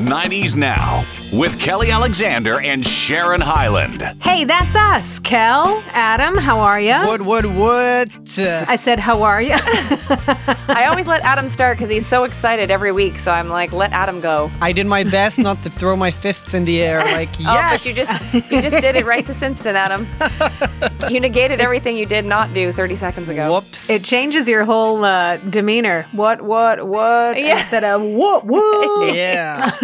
90s Now with Kelly Alexander and Sharon Hyland. Hey, that's us. Kel, Adam, how are you? What, what, what? Uh, I said, how are you? I always let Adam start because he's so excited every week. So I'm like, let Adam go. I did my best not to throw my fists in the air. Like, Oh, yes! but you just you just did it right this instant, Adam. You negated everything you did not do 30 seconds ago. Whoops. it changes your whole uh, demeanor. What, what, what? Yeah. Instead of what, what? yeah.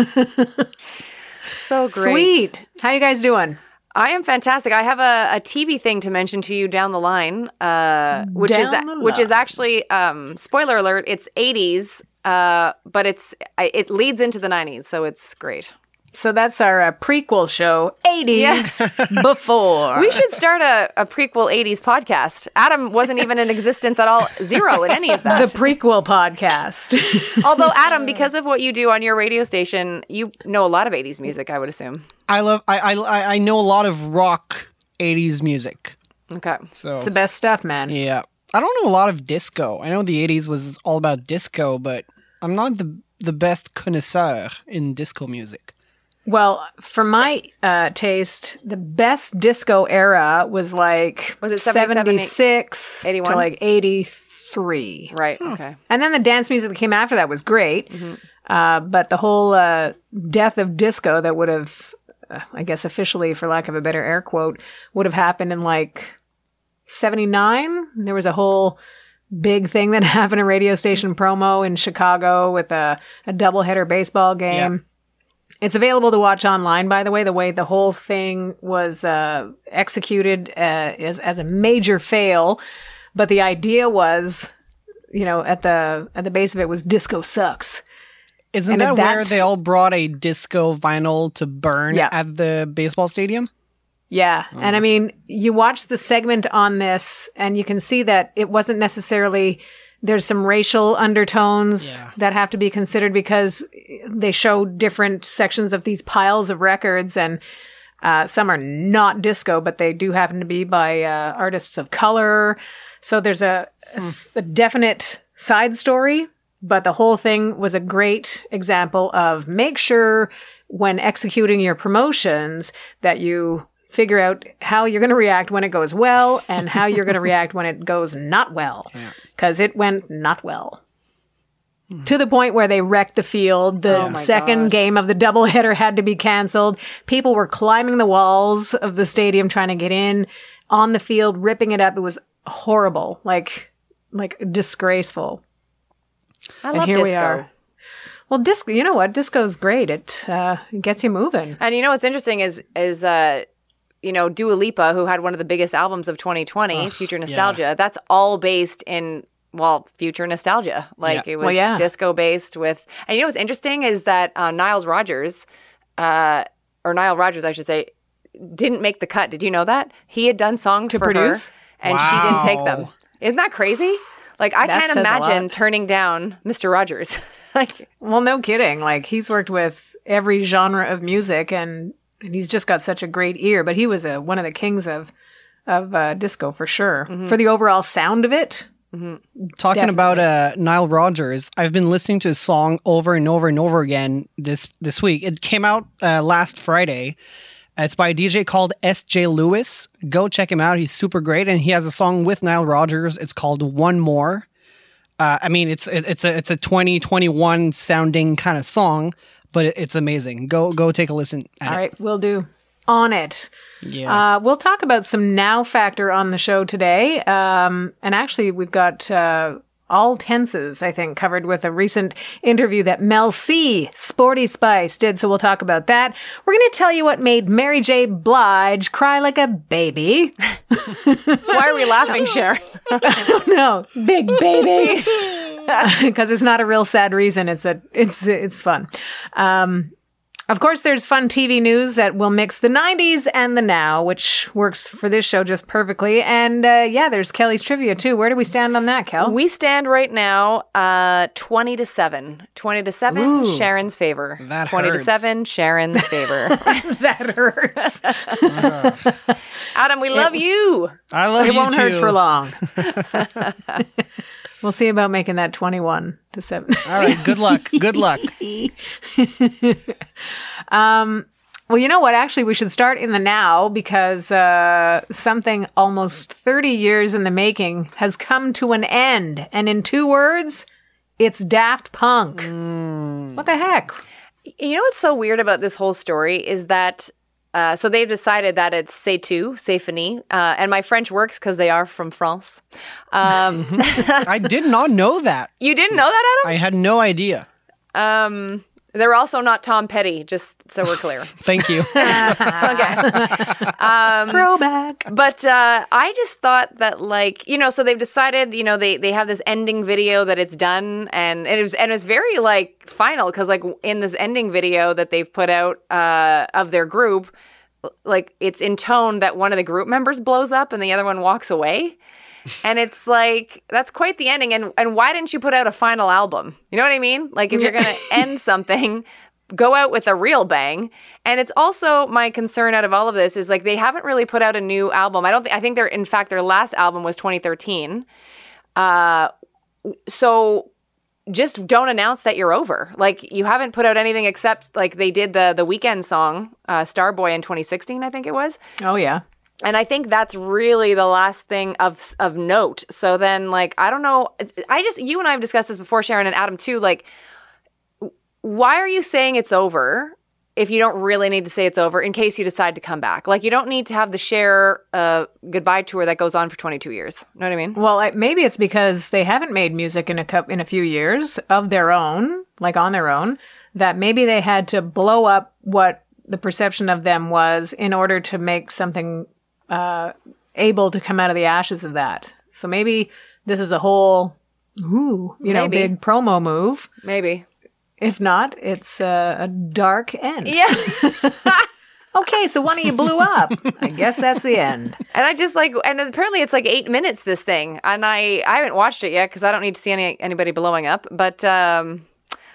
So great. Sweet. How you guys doing? I am fantastic. I have a, a TV thing to mention to you down the line, uh, which is Down the which is actually um, spoiler alert. It's 80s, uh, but it's it leads into the 90s, so it's great. So that's our uh, prequel show, 80s before. We should start a, a prequel 80s podcast. Adam wasn't even in existence at all, zero in any of that. the prequel podcast. Although Adam, because of what you do on your radio station, you know a lot of 80s music, I would assume. I love, I, I, I know a lot of rock 80s music. Okay. So, it's the best stuff, man. yeah. I don't know a lot of disco. I know the 80s was all about disco, but I'm not the, the best connoisseur in disco music. Well, for my uh, taste, the best disco era was like Was it 76 81? to like 83. Right. Okay. And then the dance music that came after that was great. Uh, but the whole uh, death of disco that would have, uh, I guess officially, for lack of a better air quote, would have happened in like 79. There was a whole big thing that happened, a radio station promo in Chicago with a, a doubleheader baseball game. It's available to watch online, by the way. The way the whole thing was uh, executed uh, is as a major fail, but the idea was, you know, at the at the base of it was disco sucks. Isn't And that where they all brought a disco vinyl to burn Yeah. at the baseball stadium? Yeah, and I mean, you watch the segment on this, and you can see that it wasn't necessarily. There's some racial undertones Yeah. that have to be considered because they show different sections of these piles of records, and uh, some are not disco, but they do happen to be by uh, artists of color. So there's a, a s- a definite side story, but the whole thing was a great example of make sure when executing your promotions that you figure out how you're going to react when it goes well and how you're going to react when it goes not well. Because it went not well. To the point where they wrecked the field. The Oh second God. game of the doubleheader had to be canceled. People were climbing the walls of the stadium trying to get in on the field ripping it up. It was horrible like like disgraceful. I and love here we are. Well disco you know what? Disco's great. It uh, gets you moving. And you know what's interesting is is uh you know Dua Lipa, who had one of the biggest albums of 2020, Future Nostalgia. That's all based in well, future nostalgia. Like Yeah. it was Well, yeah. disco based with. And you know what's interesting is that uh, Niles Rodgers, uh, or Nile Rodgers, I should say, didn't make the cut. Did you know that he had done songs To for produce? her, and she didn't take them? Isn't that crazy? Like I That can't imagine turning down Mr. Rogers. like Well, no kidding. Like he's worked with every genre of music, and, and he's just got such a great ear. But he was a, one of the kings of of uh, disco for sure. For the overall sound of it, Talking about uh, Nile Rodgers, I've been listening to his song over and over and over again this this week. It came out uh, last Friday. It's by a DJ called SG Lewis. Go check him out. He's super great, and he has a song with Nile Rodgers. It's called One More. Uh, I mean, it's it, it's a it's a 2021 sounding kind of song, but it's amazing. Go go take a listen. At all it. we'll do on it. Yeah. Uh, we'll talk about some now factor on the show today. Um, and actually, we've got uh, all tenses, I think, covered with a recent interview that Mel C, Sporty Spice, did. So we'll talk about that. We're going to tell you what made Mary J. Blige cry like a baby. why are we laughing, Sharon? no, big baby. Because it's not a real sad reason. It's a it's it's fun. Um, of course, there's fun TV news that will mix the 90s and the now, which works for this show just perfectly. And uh, yeah, there's Kelly's trivia too. Where do we stand on that, Kel? We stand right now uh 20 to 7. 20 to 7, Ooh. Sharon's favor. That 20 hurts. to 7, Sharon's favor. that hurts. Adam, we love you. I love it you It won't hurt for long. We'll see about making that 21 to 7. All right, good luck. Good luck. um Well, you know what? Actually, we should start in the now because uh, something almost 30 years in the making has come to an end. And in two words, it's Daft Punk. What the heck? You know what's so weird about this whole story is that uh, so they've decided that it's c'est tout, c'est fini, uh, and my French works because they are from France. Um, I did not know that. you didn't know that, at all? I had no idea. Um, they're also not Tom Petty, just so we're clear. Thank you. Throwback. but uh, I just thought that, like, you know, so they've decided, you know, they they have this ending video that it's done, and it was and it's very like final because, like, in this ending video that they've put out uh, of their group, like it's in tone that one of the group members blows up and the other one walks away. And it's like that's quite the ending. And and why didn't you put out a final album? You know what I mean? Like if you're gonna end something, go out with a real bang. And it's also my concern out of all of this is like they haven't really put out a new album. I don't think I think they're in fact their last album was 2013. Uh so just don't announce that you're over. Like you haven't put out anything except like they did the the Weeknd song, uh, Starboy in 2016, I think it was. Oh, yeah. And I think that's really the last thing of of note. So then, like, I don't know. I just you and I have discussed this before, Sharon and Adam too. Like, why are you saying it's over if you don't really need to say it's over in case you decide to come back? Like, you don't need to have the Cher uh, goodbye tour that goes on for 22 years. Know what I mean? Well, I, maybe it's because they haven't made music in a cup in a few years of their own, like on their own, that maybe they had to blow up what the perception of them was in order to make something uh, able to come out of the ashes of that. So maybe this is a whole, ooh, you know, big promo move. Maybe. If not, it's a, a dark end. Yeah. Okay, so one of you blew up. I guess that's the end. And I just like, and apparently it's like eight minutes. This thing, and I I haven't watched it yet because I don't need to see any anybody blowing up. But um,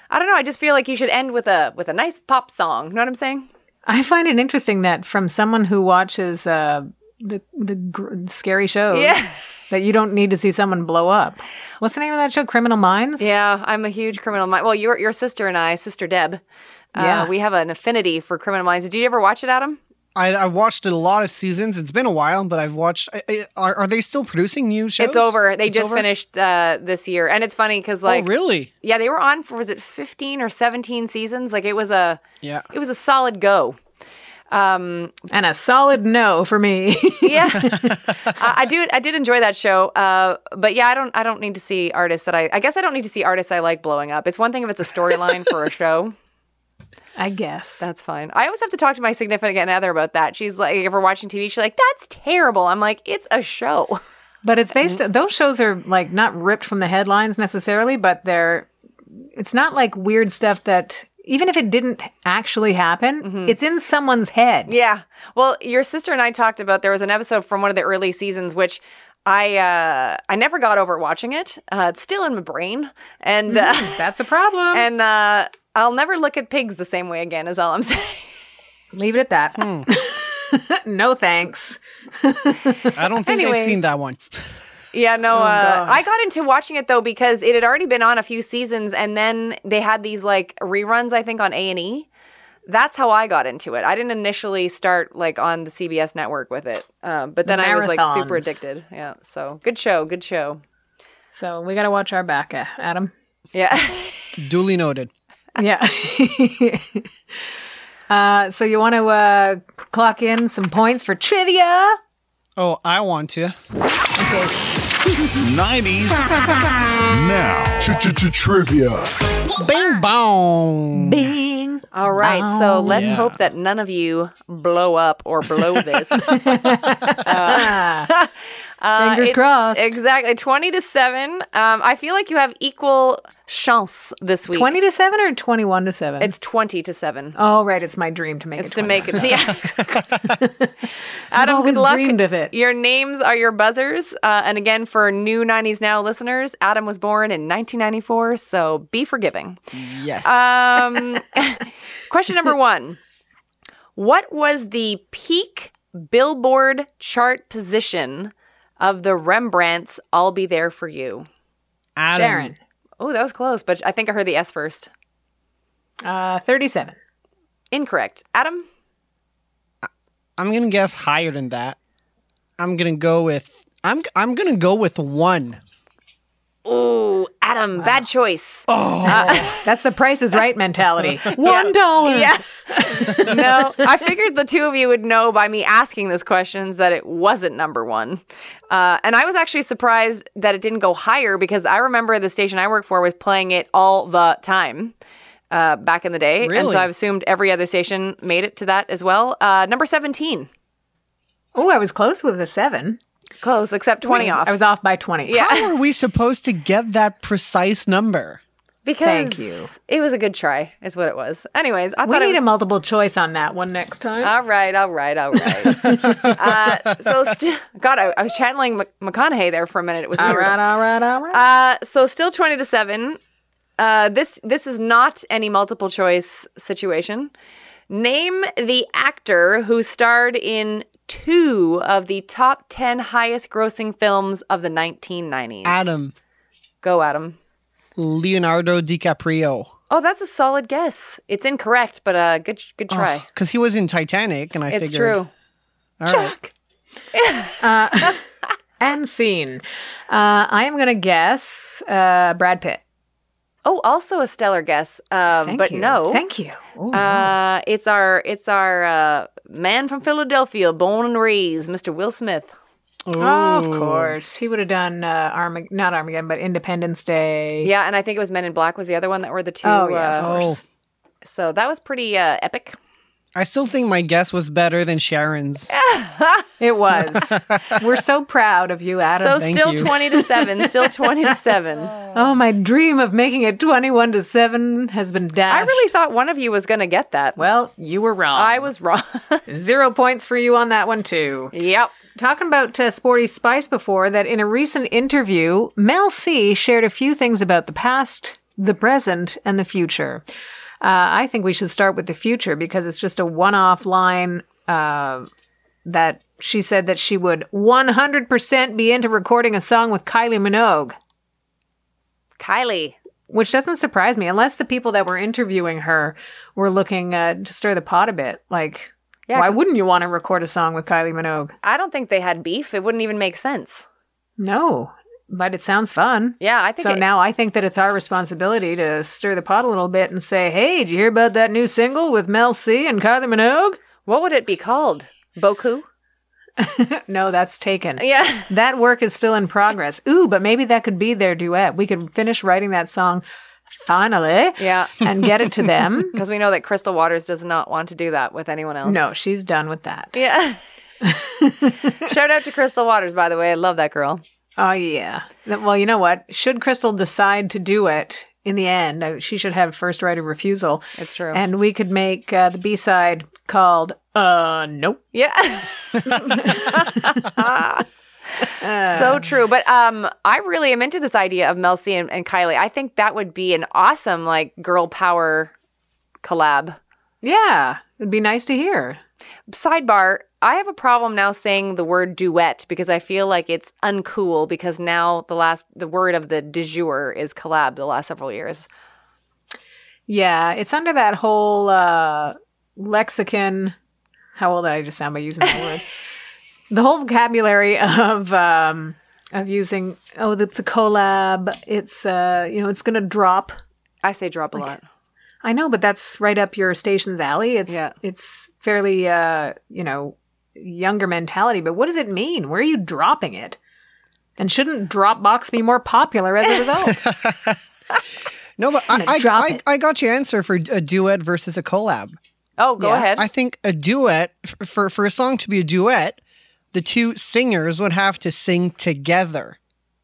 I don't know. I just feel like you should end with a with a nice pop song. You know what I'm saying? I find it interesting that from someone who watches uh, the the gr- scary shows, Yeah. that you don't need to see someone blow up. What's the name of that show? Criminal Minds. Yeah, I'm a huge Criminal Minds. Well, your your sister and I, Sister Deb, uh, Yeah. we have an affinity for Criminal Minds. Did you ever watch it, Adam? I, I watched a lot of seasons. It's been a while, but I've watched. I, I, are, are they still producing new shows? It's over. They It's just over? finished uh, this year, and it's funny because like, oh, really? yeah, they were on for was it 15 or 17 seasons? Like it was a Yeah. it was a solid go. Um, And a solid no for me. yeah, I, I do. I did enjoy that show, uh, but yeah, I don't. I don't need to see artists that I. I guess I don't need to see artists I like blowing up. It's one thing if it's a storyline for a show. I guess. That's fine. I always have to talk to my significant other about that. She's like, if we're watching TV, she's like, "That's terrible." I'm like, "It's a show." But it's based. Those shows are like not ripped from the headlines necessarily, but they're. It's not like weird stuff that even if it didn't actually happen, it's in someone's head. Yeah. Well, your sister and I talked about there was an episode from one of the early seasons which I uh, I never got over watching it. Uh, it's still in my brain, and uh, That's a problem. and uh, I'll never look at pigs the same way again. Is all I'm saying. Leave it at that. no thanks. I don't think I've seen that one. Yeah, no. uh, I got into watching it though because it had already been on a few seasons, and then they had these like reruns. I think on A and E. That's how I got into it. I didn't initially start like on the CBS network with it, um, but The then I was like super addicted. Yeah. So good show. Good show. So we got to watch our back, uh, Adam. Yeah. Duly noted. Yeah. uh, so you want to uh, clock in some points for trivia? Oh, I want to. 90s now. Trivia. Bing bong. Bing. All right, so let's Yeah. hope that none of you blow up or blow this. Uh, Fingers it's- crossed. Exactly, twenty to seven. Um, I feel like you have equal chance this week. 20 to 7 or 21 to 7? It's twenty to seven. Oh, right. It's my dream to make It's it. to 20. make it. Yeah. Adam, always good luck. dreamed of it. Your names are your buzzers. Uh, and again, for new '90s Now listeners, Adam was born in 1994, so be forgiving. Yes. Um, question number one What was the peak Billboard chart position of the Rembrandts I'll Be There For You? Adam. Sharon. Oh, that was close, but I think I heard the S first. Uh, 37. Incorrect. Adam? I'm gonna guess higher than that. I'm gonna go with. I'm I'm gonna go with one. Ooh, Adam, bad choice. Oh, That's the price is right mentality. One dollar. Yeah. no, I figured the two of you would know by me asking these questions that it wasn't number one. Uh, and I was actually surprised that it didn't go higher because I remember the station I work for was playing it all the time uh, back in the day. And so I've assumed every other station made it to that as well. Uh, number 17. Oh, I was close with a seven. Close, except 20 I off. I was off by 20. Yeah. how are we supposed to get that precise number? because Thank you. it was a good try, is what it was. Anyways, I We thought it need was, a multiple choice on that one next time. All right, all right, all right. uh, so, st- God, I, I was channeling Mc- McConaughey there for a minute. It was all weird. right, all right, all right. Uh, so still twenty to seven. Uh, this this is not any multiple choice situation. Name the actor who starred in two of the top ten highest grossing films of the 1990s. Adam go Adam. Leonardo DiCaprio. Oh, that's a solid guess. It's incorrect, but uh, good good try. Because he was in Titanic, and I it's figured. It's true. All right. uh, and scene. Uh, I am going to guess uh, Brad Pitt. Oh, also a stellar guess. Um, Thank but you. no. Thank you. Ooh, Uh, it's our it's our uh, man from Philadelphia, born and raised, Mr. Will Smith. oh, of course. He would have done uh, Armag- not Armageddon, but Independence Day. Yeah, and I think it was Men in Black was the other one that were the two. Oh, yeah, of course. Oh, So that was pretty uh, epic. I still think my guess was better than Sharon's. It was. We're so proud of you, Adam. So thank still you. twenty to seven. Still twenty to seven. oh, my dream of making it 21 to 7 has been dashed. I really thought one of you was going to get that. Well, you were wrong. I was wrong. Zero points for you on that one, too. yep. Talking about uh, Sporty Spice before, that in a recent interview, Mel C shared a few things about the past, the present, and the future. Uh, I think we should start with the future because it's just a one off line uh, that she said that she would 100% be into recording a song with Kylie Minogue, Kylie. which doesn't surprise me unless the people that were interviewing her were looking uh, to stir the pot a bit. Like, Yeah, why wouldn't you want to record a song with Kylie Minogue? I don't think they had beef. It wouldn't even make sense. No, but it sounds fun. Yeah, I think So it- now I think that it's our responsibility to stir the pot a little bit and say, hey, did you hear about that new single with Mel C and Kylie Minogue? what would it be called? Boku? no, that's taken. Yeah. That work is still in progress. Ooh, but maybe that could be their duet. We could finish writing that song finally Yeah. and get it to them. Because we know that Crystal Waters does not want to do that with anyone else. no, she's done with that. Yeah. Shout out to Crystal Waters, by the way. I love that girl. Oh, yeah. Well, you know what? Should Crystal decide to do it in the end, uh, she should have first right of refusal. It's true. And we could make uh, the B side called Uh Nope. yeah. so true. But um, I really am into this idea of Mel C and, and Kylie. I think that would be an awesome like girl power collab. Yeah, it'd be nice to hear. Sidebar, I have a problem now saying the word duet because I feel like it's uncool because now the last the word of the de jour is collab the last several years. Yeah, it's under that whole uh, lexicon. How old did I just sound by using that word? The whole vocabulary of um, of using oh, it's a collab. It's uh, you know, it's gonna drop. I say drop a lot. I know, but that's right up your station's alley. It's Yeah. it's fairly uh, you know, younger mentality. But what does it mean? Where are you dropping it? And shouldn't Dropbox be more popular as a result? No, but I, I, I. I got your answer for a duet versus a collab. Oh, go Yeah. ahead. I think a duet for for a song to be a duet, the two singers would have to sing together,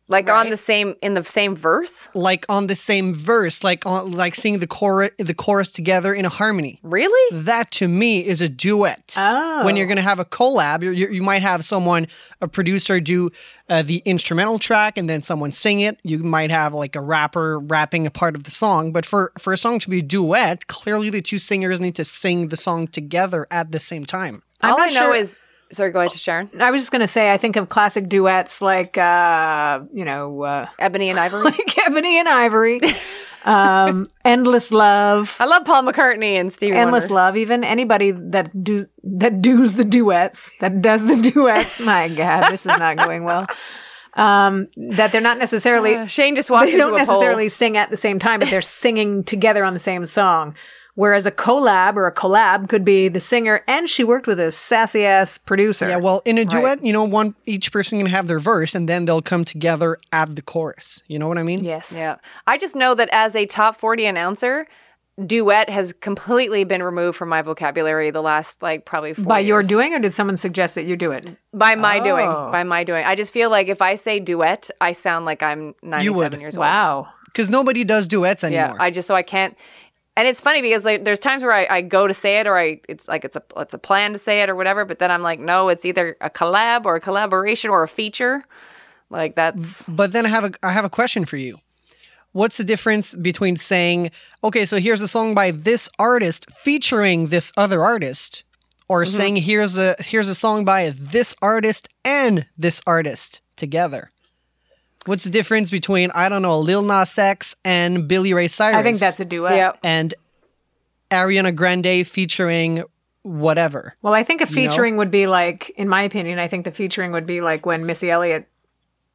like on the same in the same verse? like on the same verse, like on like singing the chorus the chorus together in a harmony. Really? That to me is a duet. oh, When you're going to have a collab, you you you might have someone, a producer, do uh, the instrumental track and then someone sing it. You might have like a rapper rapping a part of the song. But for, for a song to be a duet, clearly the two singers need to sing the song together at the same time. I'm All I know sure- is Sorry, go ahead to Sharon. I was just going to say, I think of classic duets like, uh, you know, uh, Ebony and Ivory. like Ebony and Ivory, um, Endless Love, I love Paul McCartney and Stevie Endless Wonder. Love. Even anybody that do that does the duets, that does the duets. My God, this is not going well. Um, that they're not necessarily Uh, Shane just walked they into don't a poll. necessarily sing at the same time, but they're singing together on the same song. Whereas a collab or a collab could be the singer and she worked with a sassy ass producer. Yeah, well, in a duet, you know, one each person can have their verse, and then they'll come together at the chorus. You know what I mean? yes. Yeah. I just know that as a top 40 announcer, duet has completely been removed from my vocabulary the last like probably four By your doing, or did someone suggest that you do it? By my oh. doing. Oh. By my doing. I just feel like if I say duet, I sound like I'm 97 would. years old. Wow. Because nobody does duets anymore. Yeah, I just so I can't. And it's funny because like there's times where I, I go to say it or I it's like it's a it's a plan to say it or whatever, but then I'm like no, it's either a collab or a collaboration or a feature. Like that's But then I have a I have a question for you. What's the difference between saying, okay, so here's a song by this artist featuring this other artist, or Mm-hmm. saying here's a here's a song by this artist and this artist together? What's the difference between I don't know Lil Nas X and Billy Ray Cyrus? I think that's a duet. yeah. and Ariana Grande featuring whatever. Well, I think a know? featuring would be like, in my opinion, I think the featuring would be like when Missy Elliott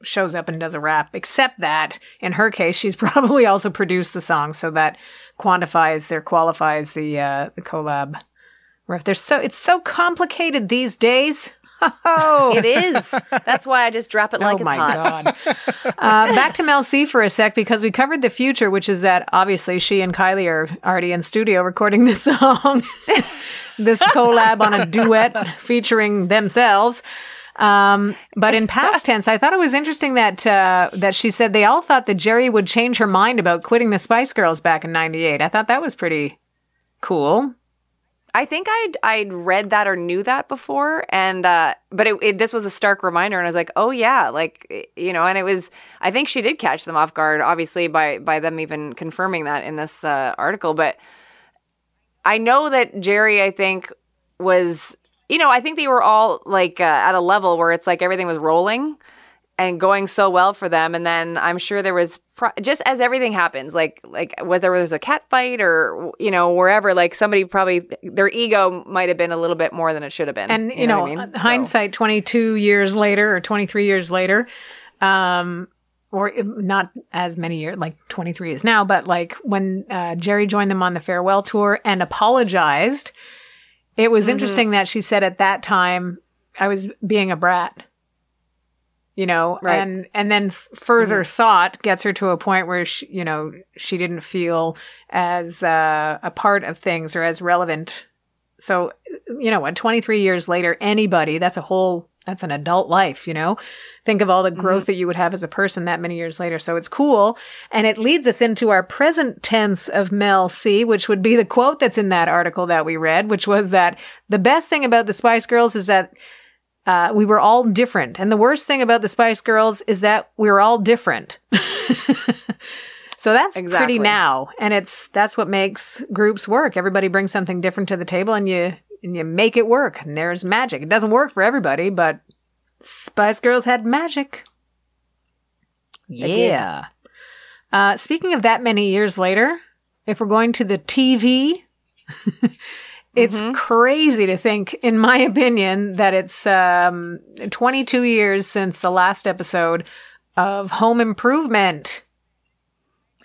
shows up and does a rap. Except that in her case, she's probably also produced the song, so that quantifies or qualifies the uh, the collab. Or if there's so it's so complicated these days. Oh, It is. That's why I just drop it like oh it's my hot. god! uh, back to Mel C for a sec because we covered the future, which is that obviously she and Kylie are already in studio recording this song, this collab on a duet featuring themselves. Um, but in past tense, I thought it was interesting that uh, that she said they all thought that Geri would change her mind about quitting the Spice Girls back in '98. I thought that was pretty cool. I think I'd I'd read that or knew that before, and uh, but it, it, this was a stark reminder, and I was like, oh yeah, like you know, and it was. I think she did catch them off guard, obviously by by them even confirming that in this uh, article. But I know that Geri, I think, was you know, I think they were all like uh, at a level where it's like everything was rolling and going so well for them and then i'm sure there was pro- just as everything happens like like whether there was a cat fight or you know wherever like somebody probably their ego might have been a little bit more than it should have been And you, know, what I mean? So- hindsight, twenty two years later or twenty three years later, um, or not as many years, like twenty three is now, but like when uh, Geri joined them on the farewell tour and apologized, it was Mm-hmm. interesting that she said at that time I was being a brat. You know, Right. and and then further thought gets her to a point where she, you know she didn't feel as uh, a part of things or as relevant so, you know what, 23 years later, anybody, that's a whole, that's an adult life, you know? Think of all the growth that you would have as a person that many years later. So it's cool. And it leads us into our present tense of Mel C, which would be the quote that's in that article that we read, which was that the best thing about the Spice Girls is that uh, we were all different. And the worst thing about the Spice Girls is that we were all different. so that's Exactly. pretty now. And it's that's what makes groups work. Everybody brings something different to the table and you and you make it work. And there's magic. It doesn't work for everybody, but Spice Girls had magic. Yeah. Uh, speaking of that many years later, if we're going to the TV, it's crazy to think, in my opinion, that it's um, 22 years since the last episode of Home Improvement.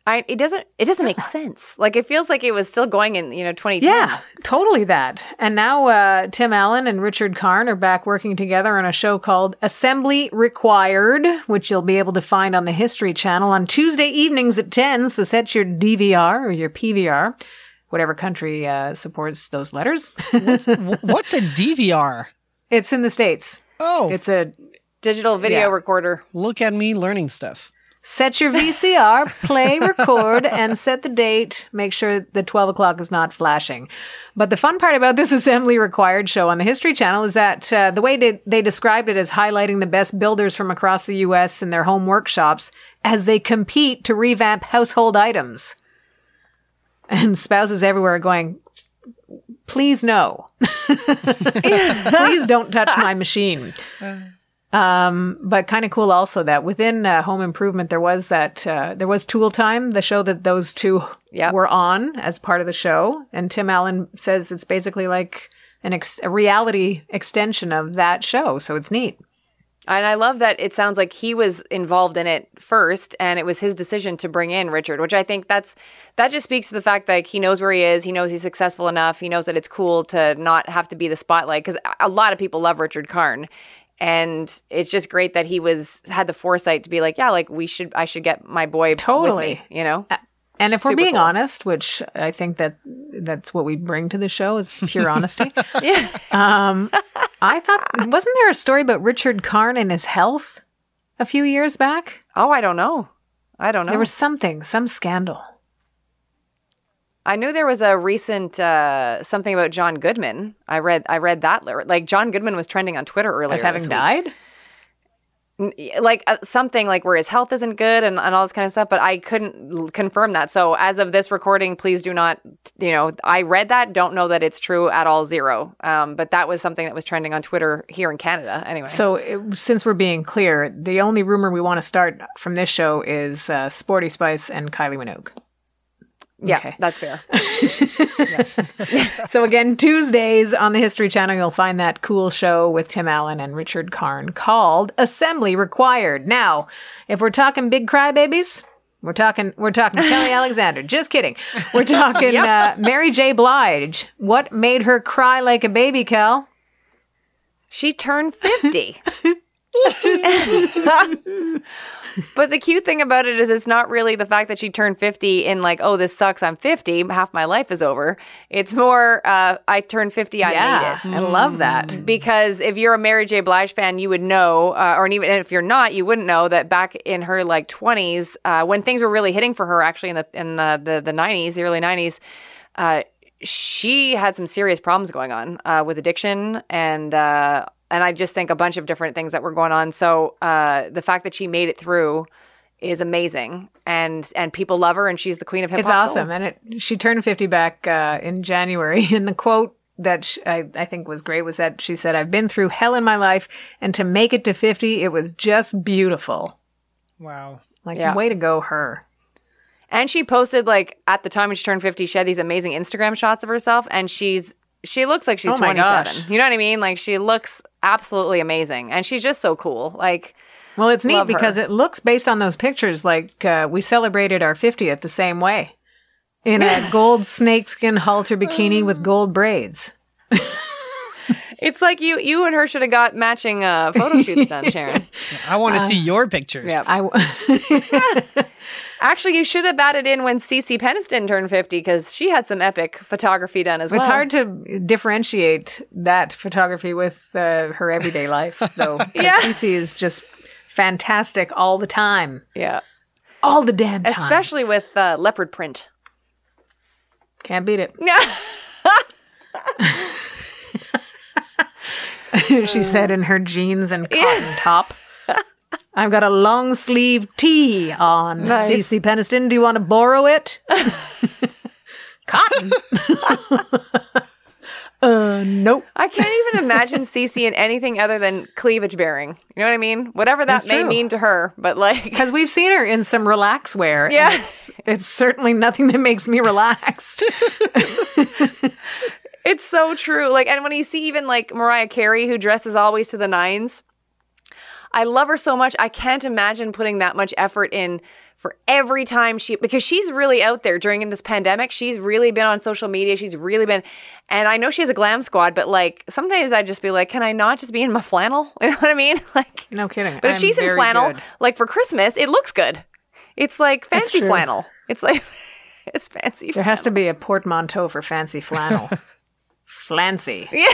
I, it doesn't it doesn't make sense like it feels like it was still going in you know 2010 Yeah, totally that. And now uh, Tim Allen and Richard Karn are back working together on a show called Assembly Required, which you'll be able to find on the History Channel on Tuesday evenings at 10. So set your DVR or your PVR, whatever country uh, supports those letters. W- What's a DVR? it's in the States. Oh, It's a digital video Yeah. recorder look at me learning stuff. set your VCR, play, record, and set the date. Make sure the 12 o'clock is not flashing. But the fun part about this assembly required show on the History Channel is that uh, the way they, they described it as highlighting the best builders from across the U.S. in their home workshops as they compete to revamp household items. And spouses everywhere are going, please no. Please don't touch my machine. Um, but kind of cool also that within uh, Home Improvement there was that uh, there was Tool Time, the show that those two Yep. were on as part of the show, and Tim Allen says it's basically like an ex- a reality extension of that show, so it's neat. And I love that it sounds like he was involved in it first and it was his decision to bring in Richard, which I think that's that just speaks to the fact that like, he knows where he is, he knows he's successful enough, he knows that it's cool to not have to be the spotlight cuz a lot of people love Richard Karn. And it's just great that he was had the foresight to be like, yeah, like we should I should get my boy Totally. with me, you know? And if we're being cool. honest, which I think that that's what we bring to the show is pure honesty. Yeah. Um, I thought wasn't there a story about Richard Karn and his health a few years back? Oh, I don't know. I don't know. There was something, some scandal. I knew there was a recent uh, something about John Goodman. I read I read that like John Goodman was trending on Twitter earlier As having died? Like uh, something like where his health isn't good and, and all this kind of stuff but i couldn't l- confirm that. So as of this recording please do not you know i read that don't know that it's true at all zero. Um, but that was something that was trending on twitter here in canada anyway. So, it, since we're being clear, the only rumor we want to start from this show is uh, Sporty Spice and Kylie Minogue. Yeah okay. that's fair So again, Tuesdays on the History Channel, you'll find that cool show with Tim Allen and Richard Karn called Assembly Required. Now, if we're talking big crybabies, we're talking we're talking Kelly Alexander. Just kidding. We're talking uh, Mary J. Blige. What made her cry like a baby, Kel? she turned 50 but the cute thing about it is it's not really the fact that she turned 50 in like oh this sucks i'm 50 half my life is over it's more uh, i turned 50 i made it I love that. because if you're a Mary J. Blige fan, you would know, uh, or even if you're not, you wouldn't know that back in her like 20s, uh, when things were really hitting for her, actually in the in the the, the 90s, the early 90s, uh, she had some serious problems going on uh, with addiction and. Uh, and I just think a bunch of different things that were going on. So uh, the fact that she made it through is amazing, and and people love her, and she's the queen of hip It's hop. awesome, and it she turned fifty back uh, in January. And the quote that sh I I think was great was that she said, "I've been through hell in my life, and to make it to fifty, it was just beautiful." Wow. Like, Yeah. way to go, her. And she posted like at the time when she turned 50, she had these amazing Instagram shots of herself and she's she looks like she's Oh 27. gosh. You know what I mean? Like she looks absolutely amazing and she's just so cool. Like Well, it's neat Love her. because it looks based on those pictures like uh, we celebrated our 50th the same way in a gold snakeskin halter bikini with gold braids. it's like you you and her should have got matching uh photo shoots done, Sharon. I want to see your pictures. yeah. I w- Actually, you should have batted in when Cece Peniston turned 50 cuz she had some epic photography done as well. it's hard to differentiate that photography with uh, her everyday life, though. Yeah. Cece is just fantastic all the time, Yeah. all the damn time. Especially with uh, leopard print. can't beat it. Yeah. she said in her jeans and cotton top. I've got a long sleeve tee on. Nice. Cece Peniston, do you want to borrow it? cotton. uh, nope. I can't even imagine Cece in anything other than cleavage bearing. You know what I mean? Whatever that That's may true. mean to her, but like, Because we've seen her in some relax wear. yes, It's certainly nothing that makes me relaxed. it's so true. Like, and when you see even like Mariah Carey, who dresses always to the nines, I love her so much. I can't imagine putting that much effort in for every time she because she's really out there during this pandemic. She's really been on social media. She's really been and I know she has a glam squad, but like sometimes I'd just be like, can I not just be in my flannel? You know what I mean? Like No kidding. But if I'm she's in flannel, good. like for Christmas, it looks good. It's like fancy flannel. It's like it's fancy. There has to be a portmanteau for fancy flannel. Flancy. Yeah.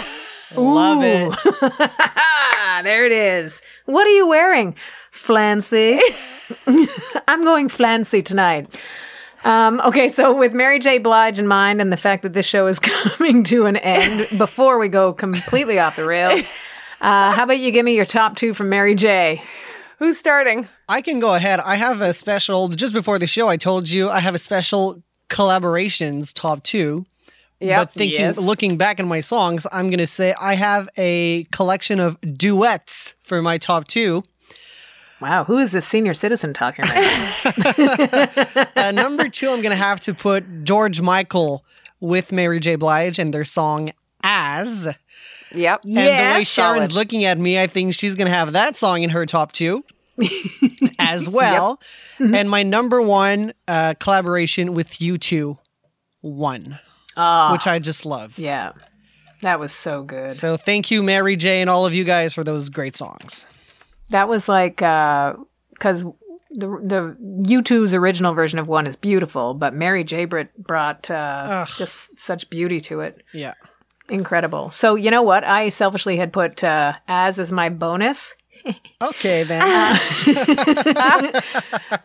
Love it. there it is. What are you wearing? Flancy. I'm going flancy tonight. Um, okay, so with Mary J. Blige in mind and the fact that this show is coming to an end, before we go completely off the rails, uh, how about you give me your top two from Mary J? Who's starting? I can go ahead. I have a special, just before the show, I told you I have a special collaborations top two Yep. But thinking, Yes. looking back at my songs, I'm gonna say I have a collection of duets for my top two. Wow, who is this senior citizen talking right now? Uh, number two, I'm gonna have to put George Michael with Mary J. Blige and their song "As." Yep. And the way Sharon's Solid. looking at me, I think she's gonna have that song in her top two as well. And my number one uh, collaboration with U2, one, Ah, which I just love. yeah. That was so good. So thank you, Mary J. and all of you guys for those great songs. That was like because the the U2's original version of one is beautiful, but Mary J. Britt brought uh, just such beauty to it. Yeah. Incredible. So you know what? I selfishly had put uh, as as my bonus. Okay then.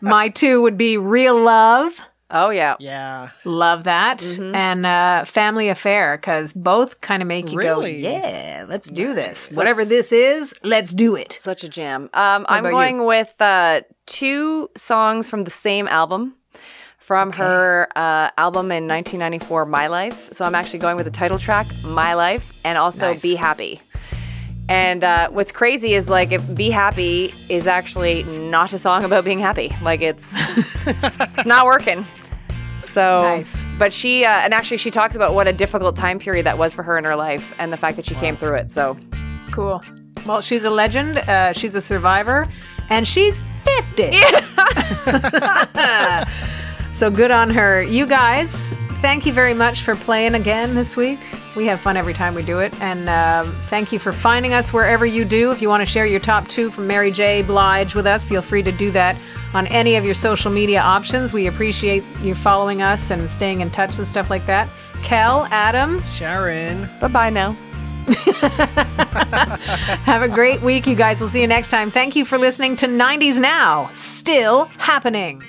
My two would be real love. Oh yeah. yeah. Love that. And uh, Family Affair, because both kind of make you Really? go, yeah, let's do this. Whatever this is, let's do it. Such a jam. Um, I'm about you? going with uh, two songs from the same album. From her uh, album in 1994, My Life. So I'm actually going with the title track, My Life, and also Nice. Be Happy. And uh, what's crazy is like, if Be Happy is actually not a song about being happy. Like it's it's not working. So, Nice. but she uh, and actually she talks about what a difficult time period that was for her in her life, and the fact that she came through it. So Cool. Well, she's a legend. Uh, she's a survivor, and she's 50. so good on her. You guys, thank you very much for playing again this week. We have fun every time we do it. And um, thank you for finding us wherever you do. If you want to share your top two from Mary J. Blige with us, feel free to do that on any of your social media options. We appreciate you following us and staying in touch and stuff like that. Kel, Adam, Sharon. bye bye now. Have a great week, you guys. We'll see you next time. Thank you for listening to 90s Now, still happening.